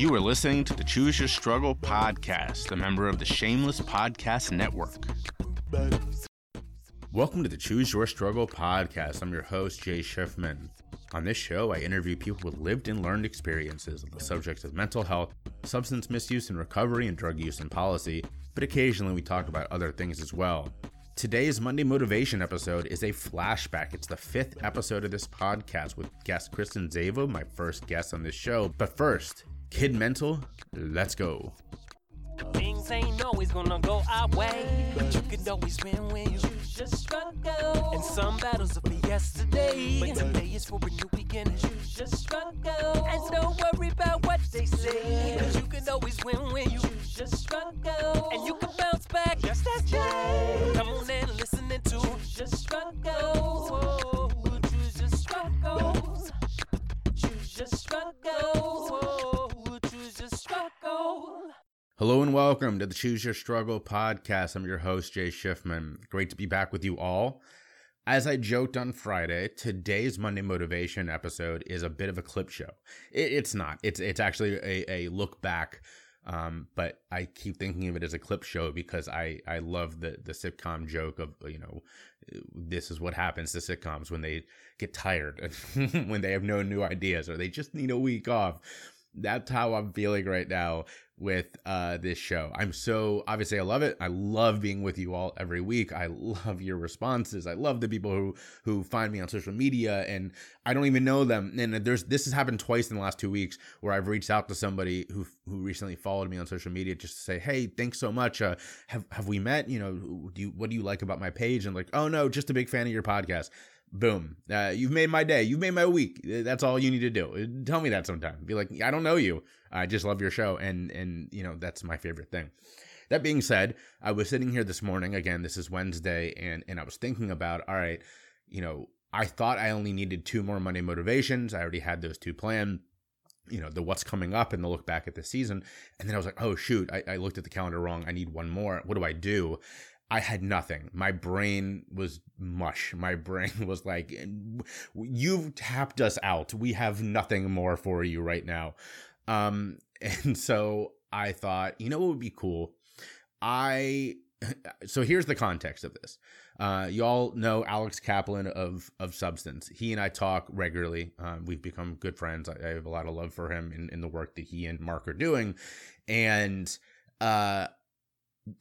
You are listening to the Choose Your Struggle podcast, a member of the Shameless Podcast Network. Welcome to the Choose Your Struggle podcast. I'm your host, Jay Schiffman. On this show, I interview people with lived and learned experiences on the subjects of mental health, substance misuse and recovery, and drug use and policy, but occasionally we talk about other things as well. Today's Monday Motivation episode is a flashback. It's the fifth episode of this podcast with guest Kristen Zavo, my first guest on this show. But first, Kid Mental, let's go. Things ain't always gonna go our way, but you always win when you your struggle. And some battles are for yesterday, but today is for a new beginning. Choose your struggle, and don't worry about what they say, but you always win when you your struggle, and you can bounce back just Jay. Come on and listen to your struggle. Whoa, struggles. Choose your struggle. Whoa, Hello and welcome to the Choose Your Struggle podcast. I'm your host, Jay Schiffman. Great to be back with you all. As I joked on Friday, today's Monday Motivation episode is a bit of a clip show. It, it's not. It's it's actually a, a look back, um, but I keep thinking of it as a clip show because I I love the the sitcom joke of you know this is what happens to sitcoms when they get tired, when they have no new ideas or they just need a week off. That's how I'm feeling right now with uh, this show. I'm so obviously I love it. I love being with you all every week. I love your responses. I love the people who who find me on social media and I don't even know them. And there's this has happened twice in the last two weeks where I've reached out to somebody who who recently followed me on social media just to say, hey, thanks so much. Uh, have have we met? You know, do you what do you like about my page? And like, oh no, just a big fan of your podcast boom. Uh, you've made my day. You've made my week. That's all you need to do. Tell me that sometime. Be like i don't know you. I just love your show. And and you know that's my favorite thing. That being said i was sitting here this morning again this is wednesday and and i was thinking about all right you know i thought i only needed two more monday motivations. I already had those two planned. You know the what's coming up and the look back at the season. And then i was like oh shoot. I, I looked at the calendar wrong. I need one more. What do i do I had nothing. My brain was mush. My brain was like, you've tapped us out. We have nothing more for you right now. Um, and so I thought, you know what would be cool? I, so here's the context of this. Uh, y'all know Alex Kaplan of of Substance. He and I talk regularly. Um, we've become good friends. I, I, have a lot of love for him in, in the work that he and Mark are doing. And, uh,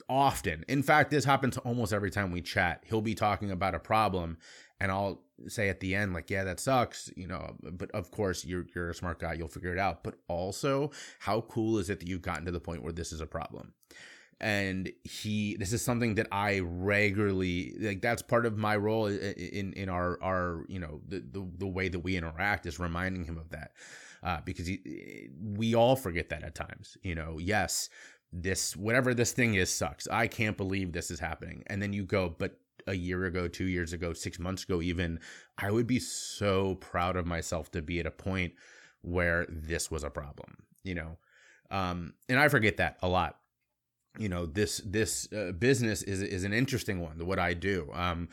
often. In fact, this happens almost every time we chat. He'll be talking about a problem and I'll say at the end like, "Yeah, that sucks," you know, but of course you're you're a smart guy, you'll figure it out. But also, how cool is it that you've gotten to the point where this is a problem? and he this is something that i regularly like that's part of my role in in our our you know the the, the way that we interact is reminding him of that uh, because he, we all forget that at times you know yes this whatever this thing is sucks. I can't believe this is happening. And then you go, but a year ago, two years ago, six months ago, even, I would be so proud of myself to be at a point where this was a problem, you know? Um, and I forget that a lot you know this this uh, business is is an interesting one what i do. Um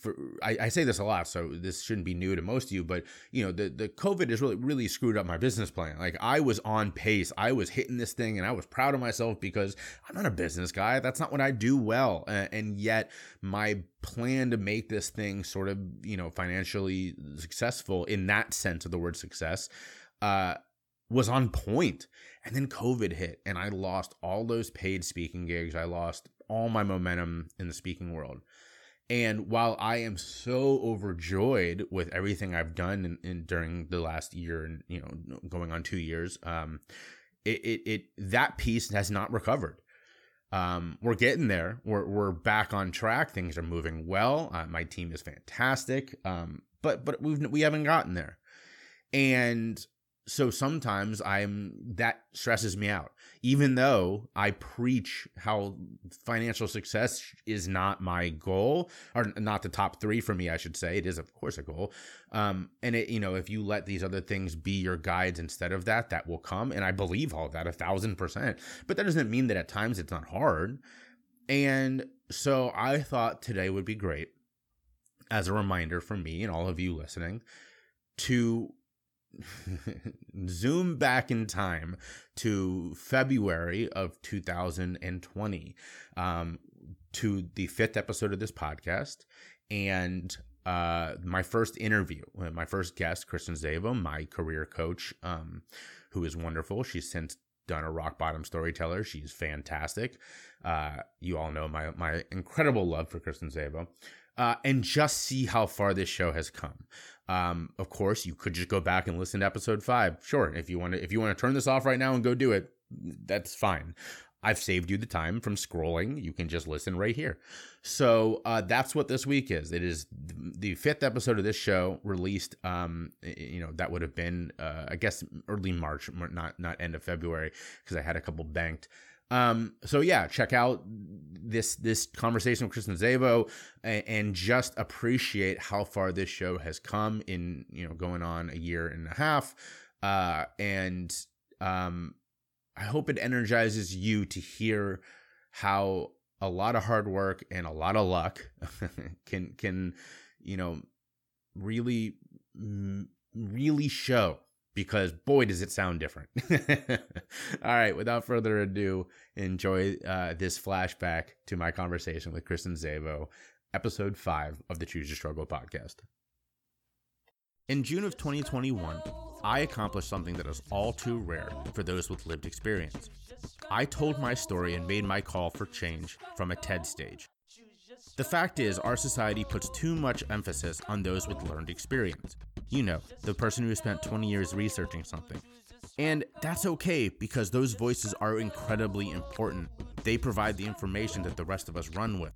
for, I, I say this a lot so this shouldn't be new to most of you but you know the the covid has really really screwed up my business plan. Like i was on pace. I was hitting this thing and i was proud of myself because i'm not a business guy. That's not what i do well. Uh, and yet my plan to make this thing sort of you know financially successful in that sense of the word success uh was on point. And then COVID hit and I lost all those paid speaking gigs. I lost all my momentum in the speaking world. And while I am so overjoyed with everything I've done in, in during the last year and you know going on two years, um, it, it, it that piece has not recovered. Um, we're getting there. We're we're back on track. Things are moving well. Uh, my team is fantastic. Um, but but we've we haven't gotten there, and so sometimes I'm that stresses me out. Even though I preach how financial success is not my goal, or not the top three for me, I should say. It is, of course, a goal. Um, and it, you know, if you let these other things be your guides instead of that, that will come. And I believe all that a thousand percent. But that doesn't mean that at times it's not hard. And so I thought today would be great as a reminder for me and all of you listening to zoom back in time to February of 2020, um, to the fifth episode of this podcast, and uh, my first interview, my first guest, Kristen Zavo, my career coach, um, who is wonderful. She's since done a rock bottom storyteller. She's fantastic. Uh, you all know my my incredible love for Kristen Zavo. Uh, and just see how far this show has come. Um, of course, you could just go back and listen to episode five. Sure, if you want to, if you want to turn this off right now and go do it, that's fine. I've saved you the time from scrolling. You can just listen right here. So uh, that's what this week is. It is the fifth episode of this show released. Um, you know that would have been, uh, I guess, early March, not not end of February, because I had a couple banked. Um, so yeah, check out this this conversation with Kristen Zavo and, and, just appreciate how far this show has come in you know going on a year and a half. Uh, and um, I hope it energizes you to hear how a lot of hard work and a lot of luck can can you know really really show because boy does it sound different. All right without further ado enjoy uh, this flashback to my conversation with kristen zavo episode 5 of the choose your struggle podcast. In june of 2021 i accomplished something that is all too rare for those with lived experience. I told my story and made my call for change from a ted stage the fact is, our society puts too much emphasis on those with learned experience. You know, the person who spent 20 years researching something. And that's okay because those voices are incredibly important. They provide the information that the rest of us run with.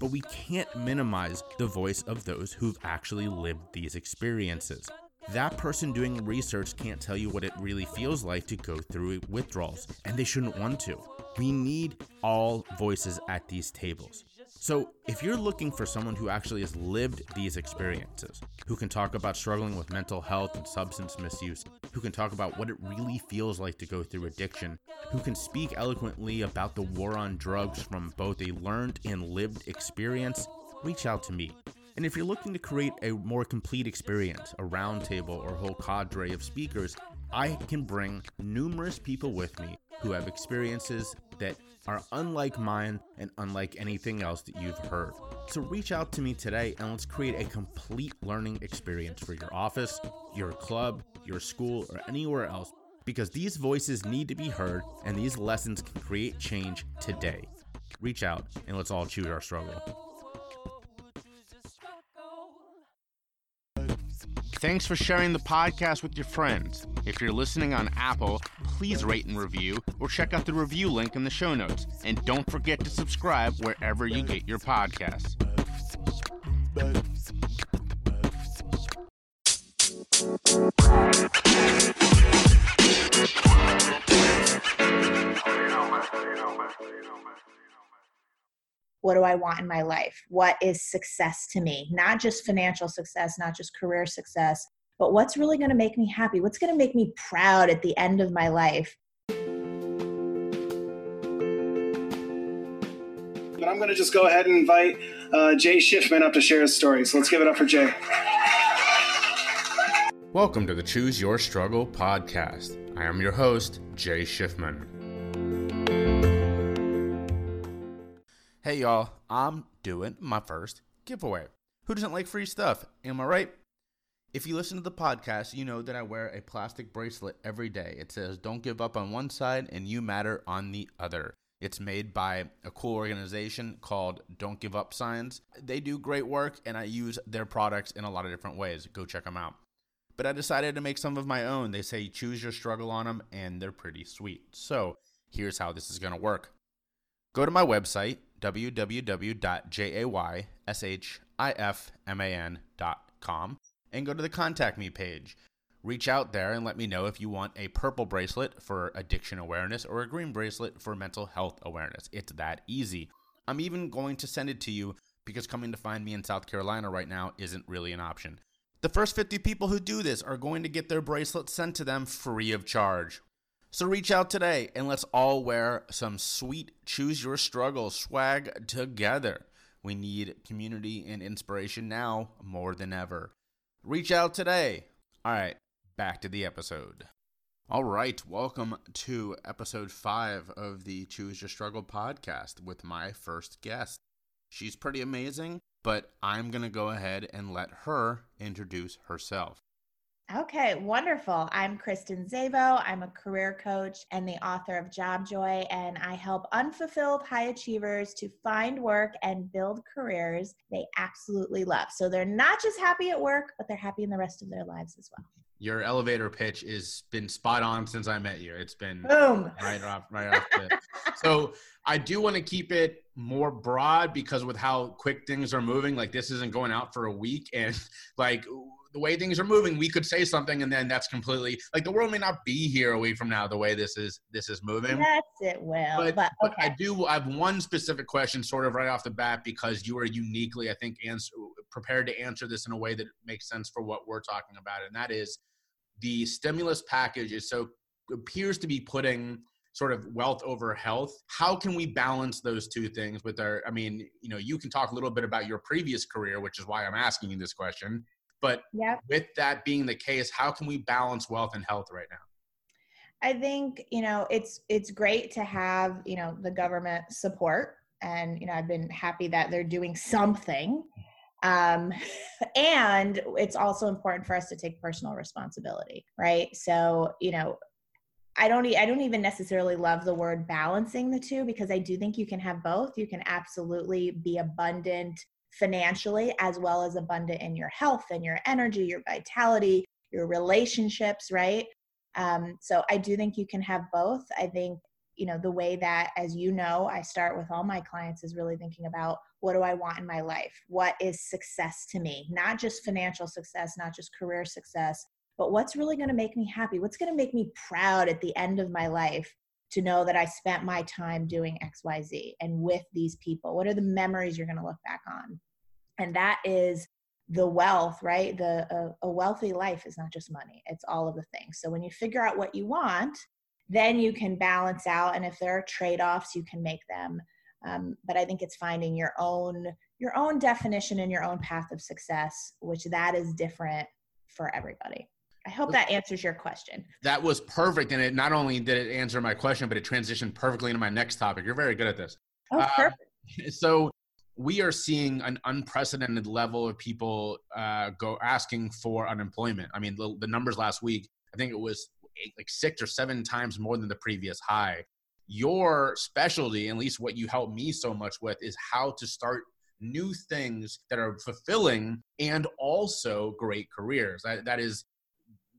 But we can't minimize the voice of those who've actually lived these experiences. That person doing research can't tell you what it really feels like to go through withdrawals, and they shouldn't want to. We need all voices at these tables. So, if you're looking for someone who actually has lived these experiences, who can talk about struggling with mental health and substance misuse, who can talk about what it really feels like to go through addiction, who can speak eloquently about the war on drugs from both a learned and lived experience, reach out to me. And if you're looking to create a more complete experience, a roundtable or whole cadre of speakers, I can bring numerous people with me who have experiences that are unlike mine and unlike anything else that you've heard. So reach out to me today and let's create a complete learning experience for your office, your club, your school, or anywhere else because these voices need to be heard and these lessons can create change today. Reach out and let's all choose our struggle. Thanks for sharing the podcast with your friends. If you're listening on Apple, please rate and review or check out the review link in the show notes. And don't forget to subscribe wherever you get your podcasts. what do I want in my life? What is success to me? Not just financial success, not just career success, but what's really going to make me happy? What's going to make me proud at the end of my life? But I'm going to just go ahead and invite uh, Jay Schiffman up to share his story. So let's give it up for Jay. Welcome to the Choose Your Struggle podcast. I am your host, Jay Schiffman. Hey y'all, I'm doing my first giveaway. Who doesn't like free stuff? Am I right? If you listen to the podcast, you know that I wear a plastic bracelet every day. It says, Don't give up on one side and you matter on the other. It's made by a cool organization called Don't Give Up Signs. They do great work and I use their products in a lot of different ways. Go check them out. But I decided to make some of my own. They say choose your struggle on them and they're pretty sweet. So here's how this is going to work go to my website, www.jayschiffman.com and go to the contact me page. Reach out there and let me know if you want a purple bracelet for addiction awareness or a green bracelet for mental health awareness. It's that easy. I'm even going to send it to you because coming to find me in South Carolina right now isn't really an option. The first 50 people who do this are going to get their bracelet sent to them free of charge. So reach out today and let's all wear some sweet Choose Your Struggle swag together. We need community and inspiration now more than ever. Reach out today. All right, back to the episode. All right, welcome to episode five of the Choose Your Struggle podcast with my first guest. She's pretty amazing, but I'm going to go ahead and let her introduce herself. Okay, wonderful. I'm Kristen Zavo. I'm a career coach and the author of Job Joy, and I help unfulfilled high achievers to find work and build careers they absolutely love. So they're not just happy at work, but they're happy in the rest of their lives as well. Your elevator pitch has been spot on since I met you. It's been boom right off, right off. The, so I do want to keep it more broad because with how quick things are moving, like this isn't going out for a week, and like the way things are moving, we could say something and then that's completely like the world may not be here a week from now the way this is this is moving. Yes, it will. But, but, but I do I have one specific question sort of right off the bat because you are uniquely, I think, answer, prepared to answer this in a way that makes sense for what we're talking about. And that is the stimulus package is so appears to be putting sort of wealth over health how can we balance those two things with our i mean you know you can talk a little bit about your previous career which is why i'm asking you this question but yep. with that being the case, how can we balance wealth and health right now? I think, you know, it's it's great to have, you know, the government support and you know, I've been happy that they're doing something. Um and it's also important for us to take personal responsibility, right? So, you know, I don't I don't even necessarily love the word balancing the two because I do think you can have both. You can absolutely be abundant financially as well as abundant in your health and your energy, your vitality, your relationships, right? Um, so I do think you can have both. I think, you know, the way that, as you know, I start with all my clients is really thinking about what do I want in my life? What is success to me? Not just financial success, not just career success, but what's really going to make me happy? What's going to make me proud at the end of my life? To know that I spent my time doing XYZ and with these people? What are the memories you're going to look back on? And that is the wealth, right? The a wealthy life is not just money; it's all of the things. So when you figure out what you want, then you can balance out, and if there are trade-offs, you can make them. Um, but I think it's finding your own your own definition and your own path of success, which that is different for everybody. I hope that answers your question. That was perfect. And it not only did it answer my question, but it transitioned perfectly into my next topic. You're very good at this. Oh, uh, perfect. So we are seeing an unprecedented level of people uh, go asking for unemployment. I mean, the, the numbers last week, I think it was eight, like six or seven times more than the previous high. Your specialty, at least what you help me so much with, is how to start new things that are fulfilling and also great careers. That, that is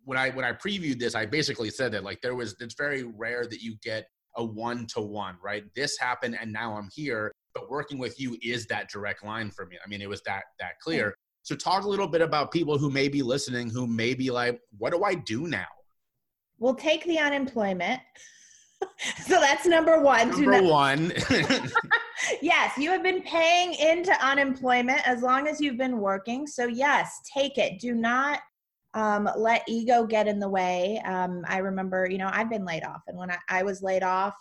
when I when I previewed this, I basically said that like there was it's very rare that you get a one to one, right? This happened and now I'm here. But working with you is that direct line for me. I mean, it was that that clear. So talk a little bit about people who may be listening who may be like, what do I do now? We'll take the unemployment. so that's number one. Number one. yes, you have been paying into unemployment as long as you've been working. So, yes, take it. Do not um, let ego get in the way. Um, I remember, you know, I've been laid off, and when I, I was laid off,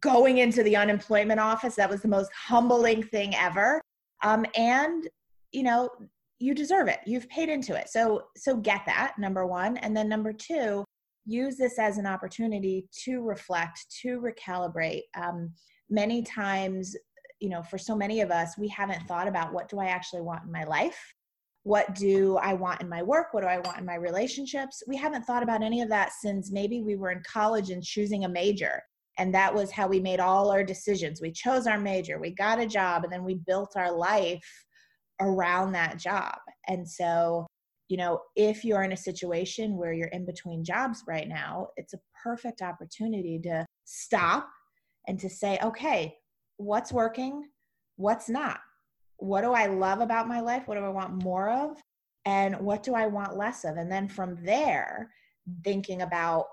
going into the unemployment office, that was the most humbling thing ever. Um, and you know, you deserve it. You've paid into it, so so get that number one, and then number two, use this as an opportunity to reflect, to recalibrate. Um, many times, you know, for so many of us, we haven't thought about what do I actually want in my life what do I want in my work? What do I want in my relationships? We haven't thought about any of that since maybe we were in college and choosing a major. And that was how we made all our decisions. We chose our major, we got a job, and then we built our life around that job. And so, you know, if you're in a situation where you're in between jobs right now, it's a perfect opportunity to stop and to say, okay, what's working? What's not? What do I love about my life? What do I want more of? And what do I want less of? And then from there, thinking about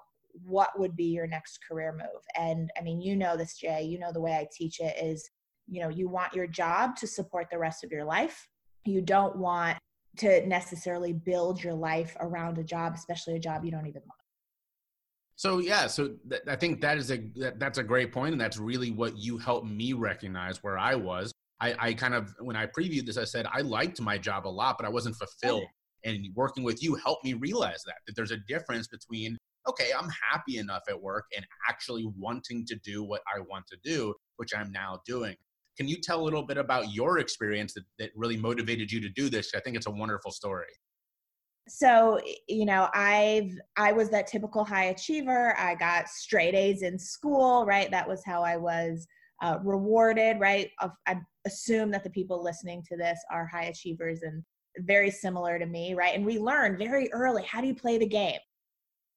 what would be your next career move. And I mean, you know this, Jay, you know the way I teach it is, you know, you want your job to support the rest of your life. You don't want to necessarily build your life around a job, especially a job you don't even love. So yeah, so th- I think that is a that, that's a great point, and that's really what you helped me recognize where I was I, I kind of when I previewed this, I said I liked my job a lot, but I wasn't fulfilled. and working with you helped me realize that that there's a difference between okay, I'm happy enough at work and actually wanting to do what I want to do, which I'm now doing. Can you tell a little bit about your experience that, that really motivated you to do this? I think it's a wonderful story. So, you know, I've I was that typical high achiever. I got straight A's in school, right? That was how I was uh, rewarded, right? I assume that the people listening to this are high achievers and very similar to me, right? And we learn very early how do you play the game?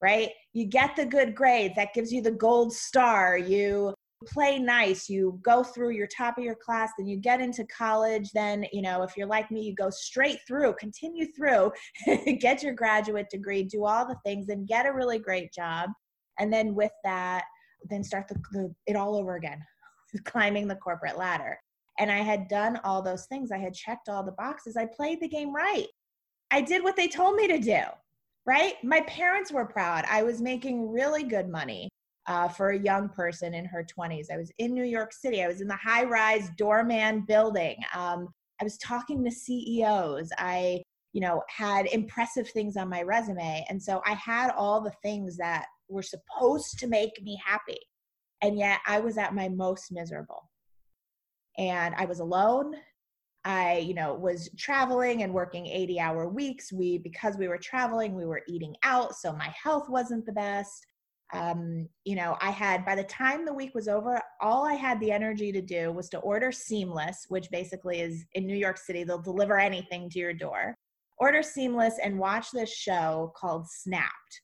right? You get the good grades, that gives you the gold star. You play nice, you go through your top of your class, then you get into college. Then, you know, if you're like me, you go straight through, continue through, get your graduate degree, do all the things, and get a really great job. And then with that, then start the, the it all over again, climbing the corporate ladder. And I had done all those things. I had checked all the boxes. I played the game right. I did what they told me to do right? My parents were proud. I was making really good money uh, for a young person in her 20s. I was in New York City. I was in the high rise doorman building. Um, I was talking to CEOs. I, you know, had impressive things on my resume. And so I had all the things that were supposed to make me happy. And yet I was at my most miserable. And I was alone I, you know, was traveling and working 80 hour weeks. We, because we were traveling, we were eating out. So my health wasn't the best. Um, you know, I had, by the time the week was over, all I had the energy to do was to order Seamless, which basically is in New York City, they'll deliver anything to your door. Order Seamless and watch this show called Snapped.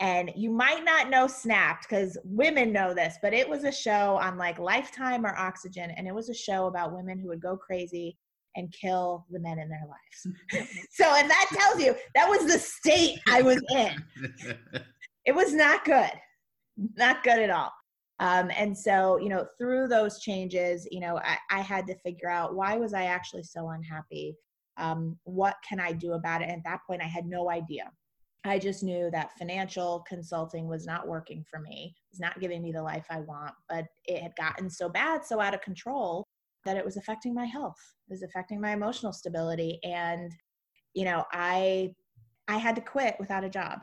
And you might not know Snapped because women know this, but it was a show on like Lifetime or Oxygen. And it was a show about women who would go crazy and kill the men in their lives. so, and that tells you that was the state I was in. it was not good, not good at all. Um, and so, you know, through those changes, you know, I, I had to figure out why was I actually so unhappy? Um, what can I do about it? And at that point, I had no idea. I just knew that financial consulting was not working for me. It's not giving me the life I want, but it had gotten so bad, so out of control that it was affecting my health. It was affecting my emotional stability. And, you know, I I had to quit without a job.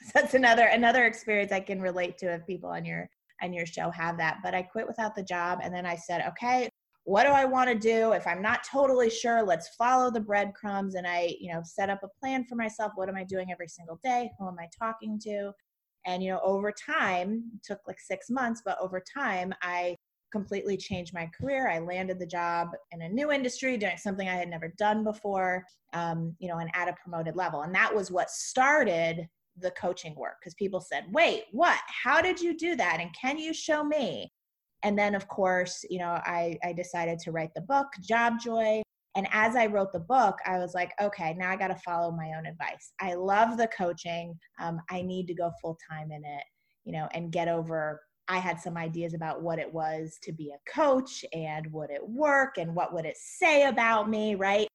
So that's another another experience I can relate to if people on your on your show have that. But I quit without the job and then I said, okay, what do I want to do? If I'm not totally sure, let's follow the breadcrumbs. And I, you know, set up a plan for myself. What am I doing every single day? Who am I talking to? And, you know, over time, took like six months, but over time, I completely changed my career. I landed the job in a new industry, doing something I had never done before, um, you know, and at a promoted level. And that was what started the coaching work because people said, wait, what? How did you do that? And can you show me? And then of course you know I, I decided to write the book job joy. And as i wrote the book i was like okay now i got to follow my own advice. I love the coaching. Um, i need to go full time in it you know and get over i had some ideas about what it was to be a coach and would it work and what would it say about me right?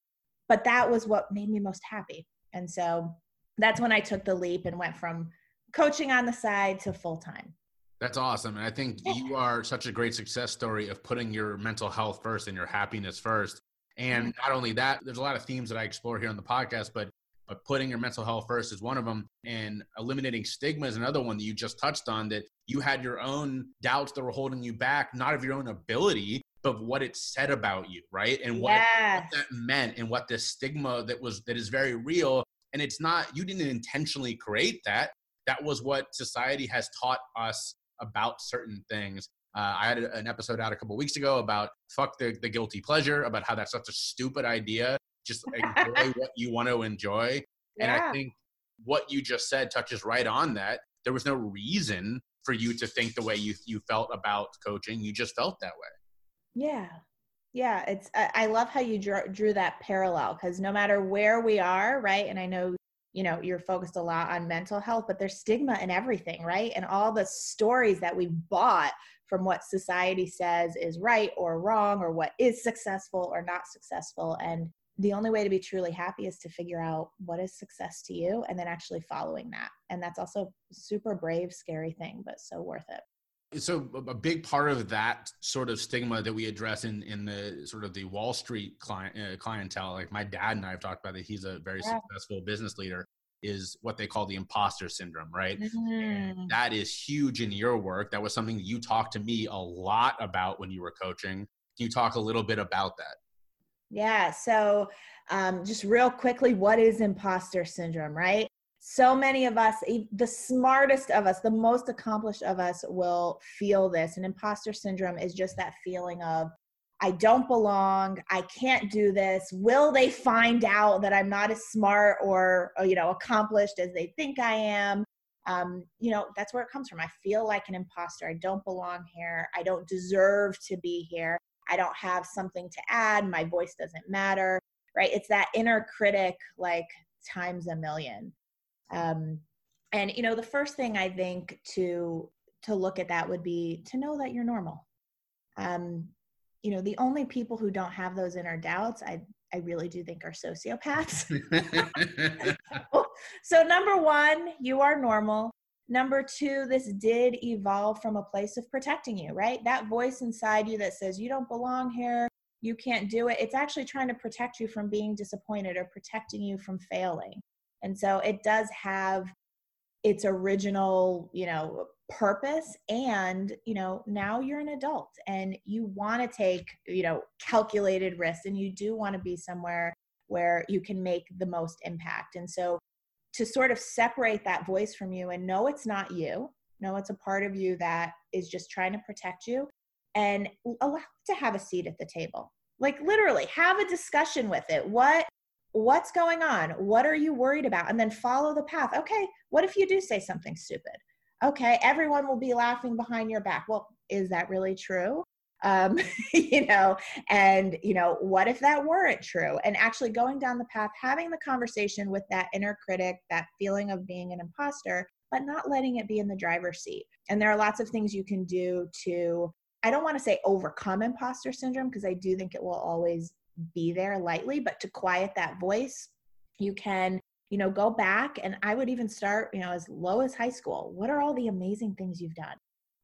But that was what made me most happy. And so that's when i took the leap and went from coaching on the side to full time that's awesome. And I think you are such a great success story of putting your mental health first and your happiness first. And mm-hmm. not only that, there's a lot of themes that I explore here on the podcast, but but putting your mental health first is one of them and eliminating stigma is another one that you just touched on that you had your own doubts that were holding you back not of your own ability but what it said about you right and what, yes. what that meant and what the stigma that was that is very real and it's not you didn't intentionally create that that was what society has taught us about certain things. Uh, I had an episode out a couple weeks ago about fuck the, the guilty pleasure, about how that's such a stupid idea. Just enjoy what you want to enjoy. And I think what you just said touches right on that. There was no reason for you to think the way you you felt about coaching. You just felt that way. Yeah, yeah. It's I love how you drew, drew that parallel because no matter where we are, right? And I know you know you're focused a lot on mental health but there's stigma in everything right? And all the stories that we've bought from what society says is right or wrong or what is successful or not successful. And the only way to be truly happy is to figure out what is success to you and then actually following that. And that's also super brave scary thing but so worth it So a big part of that sort of stigma that we address in in the sort of the Wall Street client uh, clientele, like my dad and I have talked about that he's a very yeah. successful business leader, is what they call the imposter syndrome, right? Mm-hmm. That is huge in your work. That was something that you talked to me a lot about when you were coaching. Can you talk a little bit about that? Yeah. So, um, just real quickly, what is imposter syndrome, right? So many of us the smartest of us the most accomplished of us will feel this. And imposter syndrome is just that feeling of i don't belong. I can't do this. Will they find out that i'm not as smart or, or you know accomplished as they think i am? Um, you know that's where it comes from. I feel like an imposter. I don't belong here. I don't deserve to be here. I don't have something to add. My voice doesn't matter right? It's that inner critic like times a million um, and you know, the first thing I think to to look at that would be to know that you're normal. Um, you know, the only people who don't have those inner doubts, I I really do think are sociopaths. so number one, you are normal. Number two, this did evolve from a place of protecting you, right? That voice inside you that says you don't belong here, you can't do it. It's actually trying to protect you from being disappointed or protecting you from failing. And so it does have its original, you know, purpose and you know now you're an adult and you want to take you know calculated risks and you do want to be somewhere where you can make the most impact. And so to sort of separate that voice from you and know it's not you know it's a part of you that is just trying to protect you and allow to have a seat at the table. Like literally have a discussion with it. What what's going on? What are you worried about? And then follow the path. Okay what if you do say something stupid? Okay everyone will be laughing behind your back. Well is that really true? Um, you know and you know what if that weren't true? And actually going down the path having the conversation with that inner critic that feeling of being an imposter but not letting it be in the driver's seat. And there are lots of things you can do to i don't want to say overcome imposter syndrome because i do think it will always be there lightly, but to quiet that voice, you can, you know, go back and I would even start, you know, as low as high school. What are all the amazing things you've done?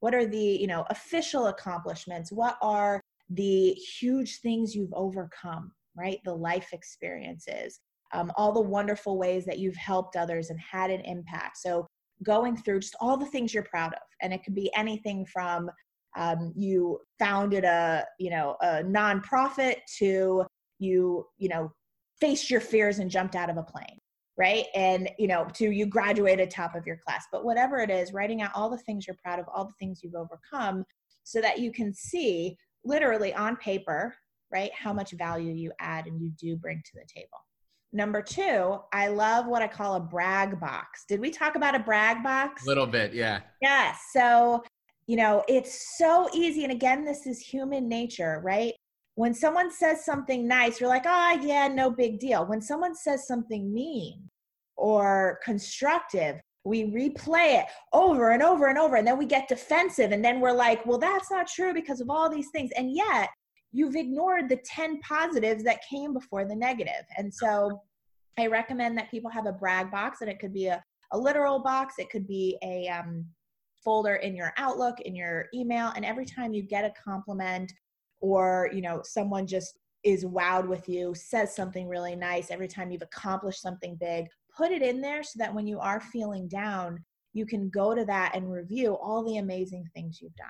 What are the, you know, official accomplishments? What are the huge things you've overcome, right? The life experiences, um, all the wonderful ways that you've helped others and had an impact. So going through just all the things you're proud of. And it could be anything from um, you founded a you know a nonprofit to you you know faced your fears and jumped out of a plane right? And you know to you graduated top of your class. But whatever it is writing out all the things you're proud of all the things you've overcome so that you can see literally on paper right how much value you add and you do bring to the table. Number two i love what i call a brag box. Did we talk about a brag box? A little bit yeah. Yes so you know, it's so easy. And again, this is human nature, right? When someone says something nice, you're like, ah, oh, yeah, no big deal. When someone says something mean or constructive, we replay it over and over and over. And then we get defensive. And then we're like, well, that's not true because of all these things. And yet, you've ignored the 10 positives that came before the negative. And so, I recommend that people have a brag box, and it could be a, a literal box, it could be a, um, folder in your Outlook, in your email, and every time you get a compliment or, you know, someone just is wowed with you, says something really nice, every time you've accomplished something big, put it in there so that when you are feeling down, you can go to that and review all the amazing things you've done.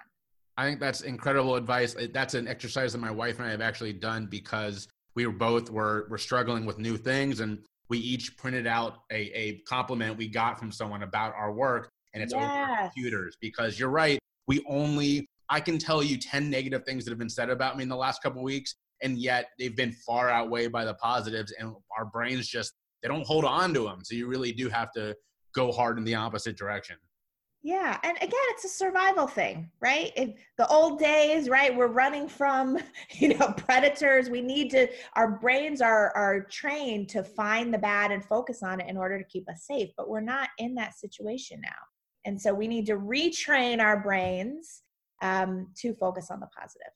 I think that's incredible advice. That's an exercise that my wife and I have actually done because we were both were were struggling with new things and we each printed out a, a compliment we got from someone about our work and it's yes. over computers because you're right. We only I can tell you 10 negative things that have been said about me in the last couple weeks, and yet they've been far outweighed by the positives, and our brains just they don't hold on to them. So you really do have to go hard in the opposite direction. Yeah, and again, it's a survival thing, right? In the old days, right? We're running from, you know, predators. We need to. Our brains are are trained to find the bad and focus on it in order to keep us safe. But we're not in that situation now. And so we need to retrain our brains um, to focus on the positive.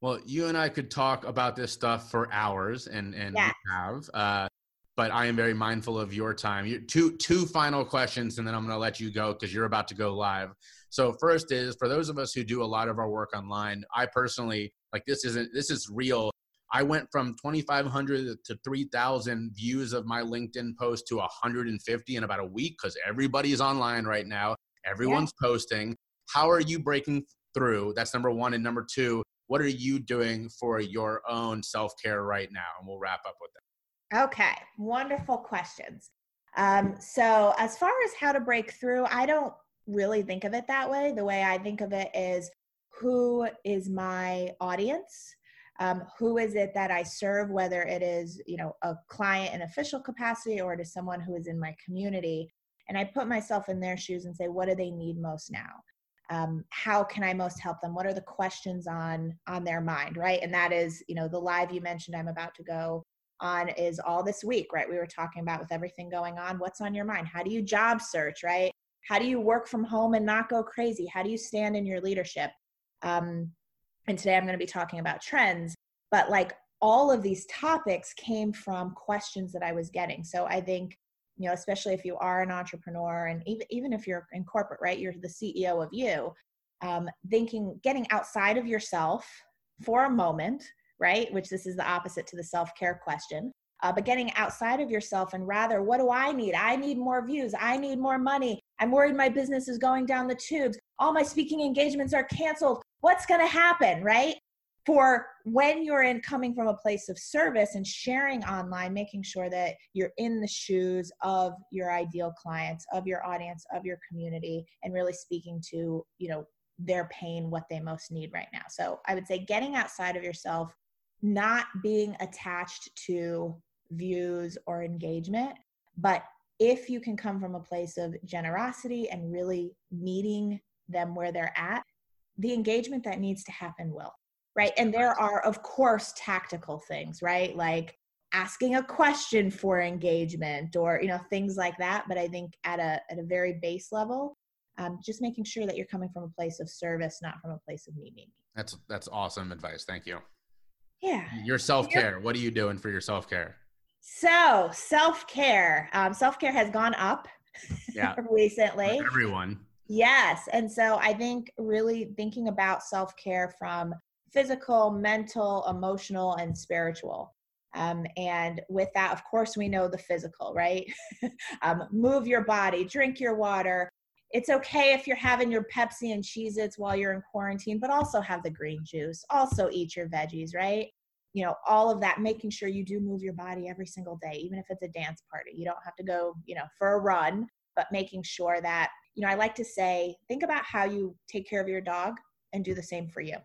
Well, you and I could talk about this stuff for hours, and and yes. we have. Uh, but I am very mindful of your time. You, two two final questions, and then I'm going to let you go because you're about to go live. So first is for those of us who do a lot of our work online, I personally like this isn't this is real. I went from 2500 to 3000 views of my LinkedIn post to 150 in about a week cuz everybody's online right now. Everyone's yeah. posting. How are you breaking through? That's number 1 and number 2, what are you doing for your own self-care right now? And we'll wrap up with that. Okay, wonderful questions. Um, so, as far as how to break through, I don't really think of it that way. The way I think of it is who is my audience? Um, who is it that I serve, whether it is, you know, a client in official capacity or to someone who is in my community. And I put myself in their shoes and say, what do they need most now? Um, how can I most help them? What are the questions on on their mind, right? And that is, you know, the live you mentioned I'm about to go on is all this week, right? We were talking about with everything going on, what's on your mind? How do you job search, right? How do you work from home and not go crazy? How do you stand in your leadership? Um, and today I'm going to be talking about trends, but like all of these topics came from questions that I was getting. So I think, you know, especially if you are an entrepreneur and even, even if you're in corporate, right, you're the CEO of you, um, thinking, getting outside of yourself for a moment, right, which this is the opposite to the self care question. Uh, but getting outside of yourself and rather, what do I need? I need more views. I need more money. I'm worried my business is going down the tubes. All my speaking engagements are canceled. What's going to happen, right? For when you're in coming from a place of service and sharing online, making sure that you're in the shoes of your ideal clients, of your audience, of your community, and really speaking to, you know, their pain, what they most need right now. So I would say getting outside of yourself, not being attached to views or engagement, but if you can come from a place of generosity and really meeting them where they're at, the engagement that needs to happen will. Right. And there are, of course, tactical things, right? Like asking a question for engagement or, you know, things like that. But I think at a, at a very base level, um, just making sure that you're coming from a place of service, not from a place of me, me, me. That's, that's awesome advice. Thank you. Yeah. Your self care. What are you doing for your self care? So self care, um, self care has gone up. Yeah. recently. For everyone. Yes, and so I think really thinking about self care from physical, mental, emotional, and spiritual. Um, and with that, of course, we know the physical, right? um, move your body, drink your water. It's okay if you're having your Pepsi and Cheez Its while you're in quarantine, but also have the green juice. Also eat your veggies, right? you know all of that making sure you do move your body every single day even if it's a dance party you don't have to go you know for a run but making sure that you know i like to say think about how you take care of your dog and do the same for you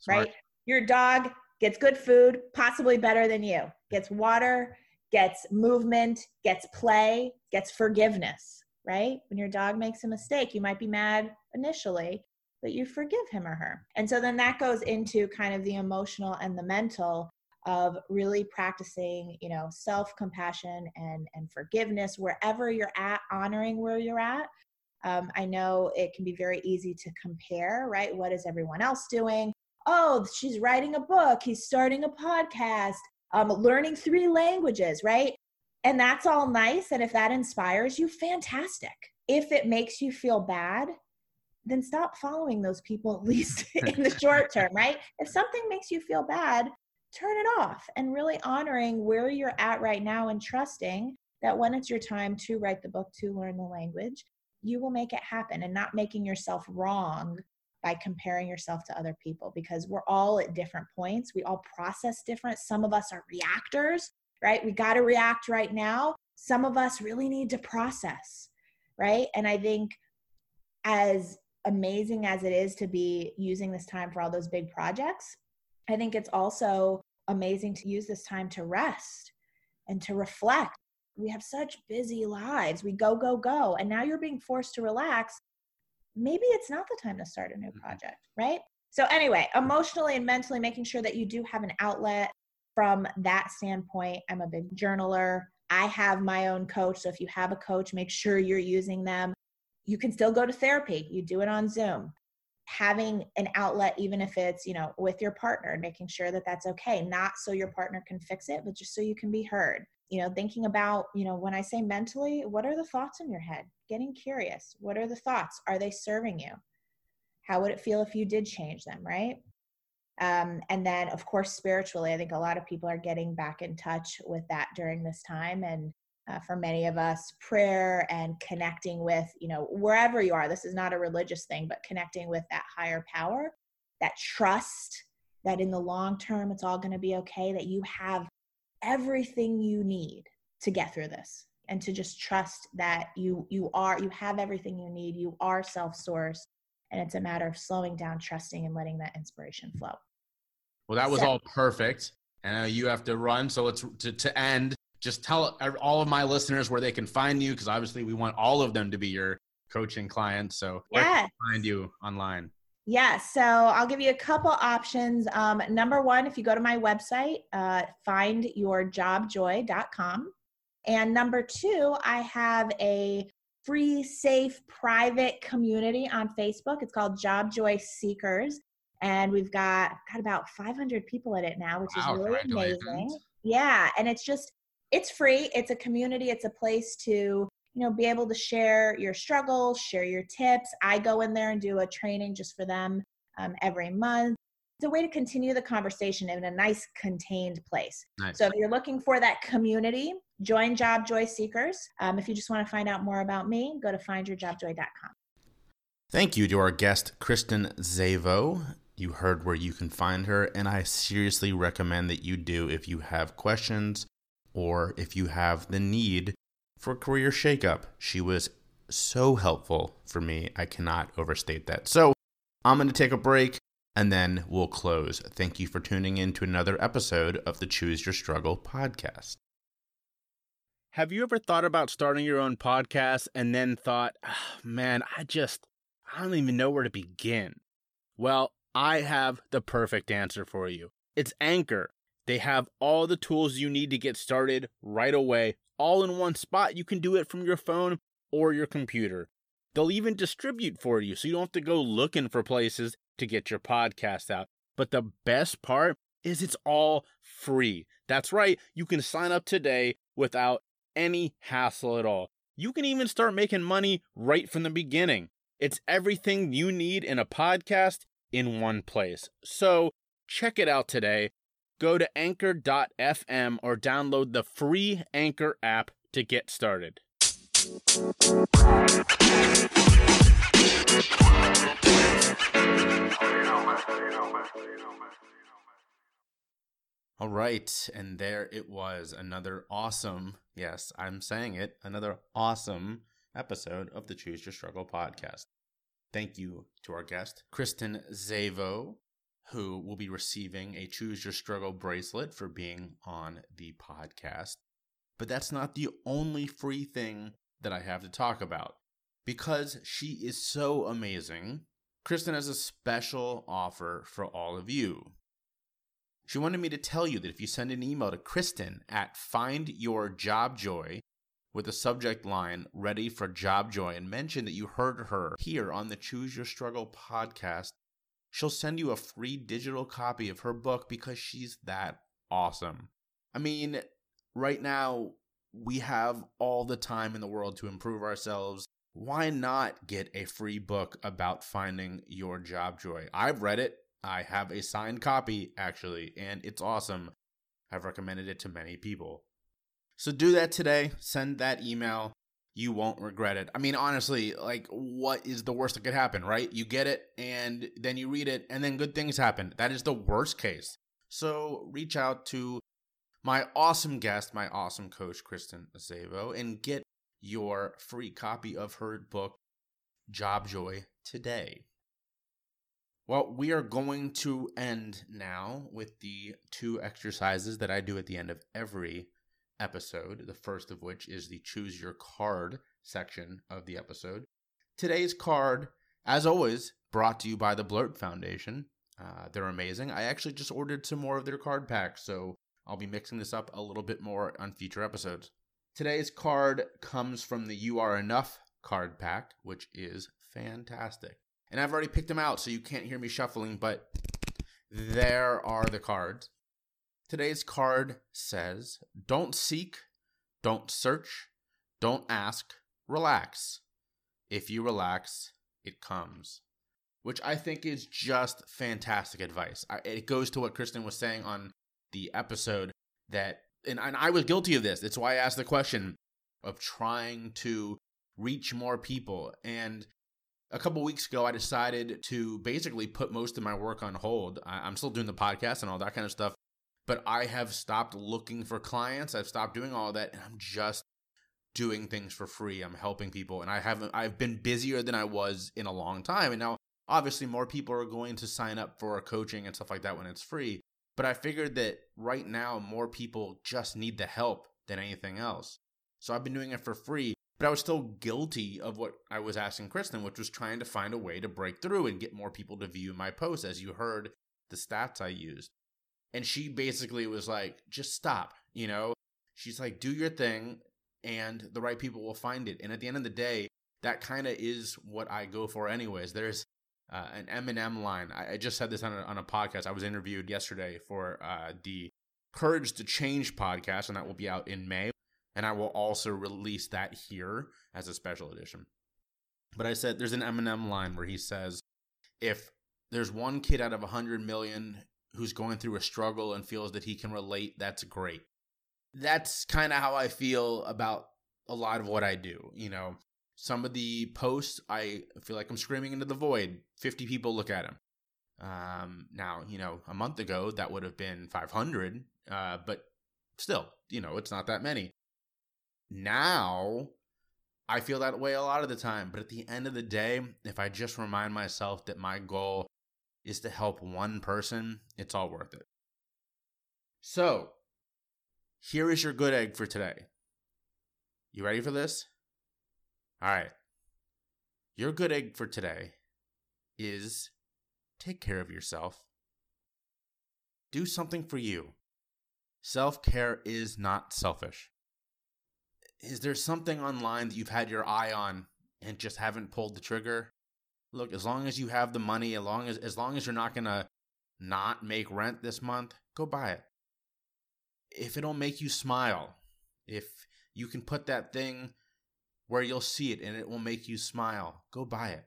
Smart. right? Your dog gets good food possibly better than you. Gets water gets movement gets play gets forgiveness right? When your dog makes a mistake you might be mad initially but you forgive him or her. And so then that goes into kind of the emotional and the mental of really practicing you know self-compassion and and forgiveness wherever you're at honoring where you're at. Um, i know it can be very easy to compare right? What is everyone else doing oh she's writing a book he's starting a podcast um, learning three languages right? And that's all nice and if that inspires you fantastic. If it makes you feel bad then stop following those people at least in the short term right? If something makes you feel bad turn it off and really honoring where you're at right now and trusting that when it's your time to write the book, to learn the language, you will make it happen and not making yourself wrong by comparing yourself to other people because we're all at different points. We all process different. Some of us are reactors, right? We got to react right now. Some of us really need to process, right? And I think as amazing as it is to be using this time for all those big projects, I think it's also amazing to use this time to rest and to reflect. We have such busy lives. We go, go, go. And now you're being forced to relax. Maybe it's not the time to start a new mm-hmm. project, right? So, anyway, emotionally and mentally, making sure that you do have an outlet from that standpoint. I'm a big journaler. I have my own coach. So, if you have a coach, make sure you're using them. You can still go to therapy, you do it on Zoom having an outlet even if it's you know with your partner and making sure that that's okay not so your partner can fix it but just so you can be heard you know thinking about you know when i say mentally what are the thoughts in your head getting curious what are the thoughts are they serving you How would it feel if you did change them, right? Um, and then, of course, spiritually, I think a lot of people are getting back in touch with that during this time. And uh, for many of us, prayer and connecting with, you know, wherever you are, this is not a religious thing, but connecting with that higher power, that trust that in the long term, it's all going to be okay, that you have everything you need to get through this and to just trust that you you are you have everything you need you are self-sourced and it's a matter of slowing down trusting and letting that inspiration flow Well, that was So- all perfect. And you have to run. So let's to, to end. Just tell all of my listeners where they can find you, because obviously we want all of them to be your coaching clients. So where can find you online? Yeah, so I'll give you a couple options. Um, number one, if you go to my website, uh, findyourjobjoy.com. And number two, I have a free, safe, private community on Facebook. It's called Job Joy Seekers. And we've got got about 500 people in it now, which Wow, is really amazing. Yeah, and it's just it's free. It's a community. It's a place to you know be able to share your struggles share your tips. I go in there and do a training just for them um, every month. It's a way to continue the conversation in a nice contained place. Nice. so if you're looking for that community join job joy seekers um, if you just want to find out more about me go to findyourjobjoy.com Thank you to our guest, Kristen Zavo. You heard where you can find her, and I seriously recommend that you do if you have questions or if you have the need for career shakeup. She was so helpful for me. I cannot overstate that. So I'm going to take a break and then we'll close. Thank you for tuning in to another episode of the Choose Your Struggle podcast. Have you ever thought about starting your own podcast and then thought, "Ah, man, I just, I don't even know where to begin? Well, I have the perfect answer for you. It's Anchor. They have all the tools you need to get started right away, all in one spot. You can do it from your phone or your computer. They'll even distribute for you, so you don't have to go looking for places to get your podcast out. But the best part is it's all free. That's right, you can sign up today without any hassle at all. You can even start making money right from the beginning. It's everything you need in a podcast in one place. So check it out today. Go to anchor.fm or download the free Anchor app to get started. All right, and there it was another awesome, yes, I'm saying it, another awesome episode of the Choose Your Struggle podcast. Thank you to our guest, Kristen Zavo, who will be receiving a Choose Your Struggle bracelet for being on the podcast. But that's not the only free thing that I have to talk about. Because she is so amazing, Kristen has a special offer for all of you. She wanted me to tell you that if you send an email to Kristen at findyourjobjoy with the subject line ready for job joy and mention that you heard her here on the Choose Your Struggle podcast, she'll send you a free digital copy of her book because she's that awesome. I mean, right now, we have all the time in the world to improve ourselves. Why not get a free book about finding your job joy? I've read it. I have a signed copy, actually, and it's awesome. I've recommended it to many people. So do that today. Send that email. You won't regret it. I mean, honestly, like, what is the worst that could happen, right? You get it, and then you read it, and then good things happen. That is the worst case. So reach out to my awesome guest, my awesome coach, Kristen Zavo, and get your free copy of her book, Job Joy, today. Well, we are going to end now with the two exercises that I do at the end of every episode. The first of which is the choose your card section of the episode. Today's card, as always, brought to you by the Blurt Foundation. Uh, they're amazing. I actually just ordered some more of their card packs, so I'll be mixing this up a little bit more on future episodes. Today's card comes from the You Are Enough card pack, which is fantastic. And I've already picked them out, so you can't hear me shuffling, but there are the cards. Today's card says Don't seek, don't search, don't ask, relax. If you relax, it comes. which I think is just fantastic advice. It goes to what Kristen was saying on the episode that, and, I was guilty of this. That's why I asked the question of trying to reach more people. And a couple weeks ago, I decided to basically put most of my work on hold. I'm still doing the podcast and all that kind of stuff, but I have stopped looking for clients. I've stopped doing all that, and I'm just doing things for free. I'm helping people, and I haven't. I've been busier than I was in a long time, and now obviously more people are going to sign up for coaching and stuff like that when it's free. But I figured that right now more people just need the help than anything else. So I've been doing it for free, but I was still guilty of what I was asking Kristen, which was trying to find a way to break through and get more people to view my posts, as you heard the stats I used. And she basically was like, just stop, you know? She's like, do your thing and the right people will find it. And at the end of the day, that kind of is what I go for, anyways. There's uh, an Eminem line. I, I, just said this on a, on a podcast. I was interviewed yesterday for uh, the Courage to Change podcast, and that will be out in May. And I will also release that here as a special edition. But I said there's an Eminem line where he says, if there's one kid out of 100 million who's going through a struggle and feels that he can relate, that's great. That's kind of how I feel about a lot of what I do. You know, some of the posts, I feel like I'm screaming into the void. 50 people look at them. Um, now, you know, a month ago, that would have been 500, uh, but still, you know, it's not that many. Now, I feel that way a lot of the time. But at the end of the day, if I just remind myself that my goal is to help one person, it's all worth it. So, here is your good egg for today. You ready for this? All right. Your good egg for today is take care of yourself. Do something for you. Self care is not selfish. Is there something online that you've had your eye on and just haven't pulled the trigger? Look, as long as you have the money, as long as as long as you're not gonna not make rent this month, go buy it. If it'll make you smile, if you can put that thing where you'll see it and it will make you smile. Go buy it.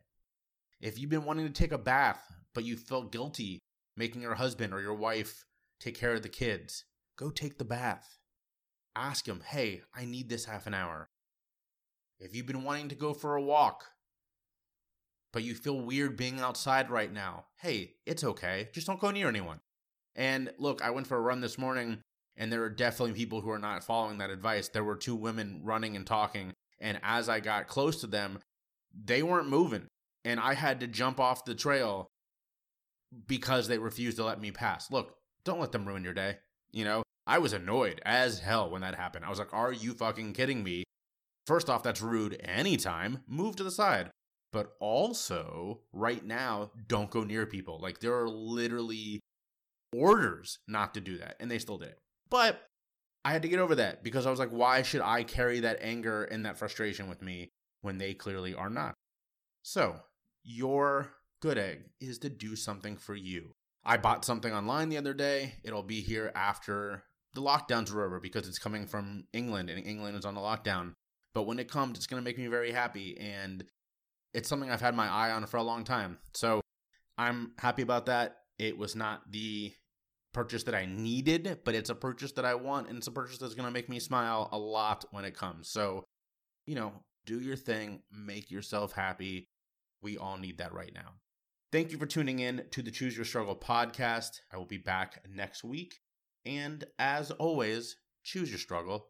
If you've been wanting to take a bath, but you felt guilty making your husband or your wife take care of the kids, go take the bath. Ask him, hey, I need this half an hour. If you've been wanting to go for a walk, but you feel weird being outside right now, hey, it's okay. Just don't go near anyone. And look, I went for a run this morning, and there are definitely people who are not following that advice. There were two women running and talking, and as I got close to them, they weren't moving. And I had to jump off the trail because they refused to let me pass. Look, don't let them ruin your day. You know, I was annoyed as hell when that happened. I was like, are you fucking kidding me? First off, that's rude anytime. Move to the side. But also, right now, don't go near people. Like, there are literally orders not to do that, and they still did it. But I had to get over that because I was like, why should I carry that anger and that frustration with me when they clearly are not? So, your good egg is to do something for you. I bought something online the other day. It'll be here after the lockdowns are over because it's coming from England and England is on the lockdown. But when it comes, it's going to make me very happy. And it's something I've had my eye on for a long time. So I'm happy about that. It was not the purchase that I needed, but it's a purchase that I want, and it's a purchase that's going to make me smile a lot when it comes. So, you know, do your thing, make yourself happy. We all need that right now. Thank you for tuning in to the Choose Your Struggle podcast. I will be back next week. And as always, choose your struggle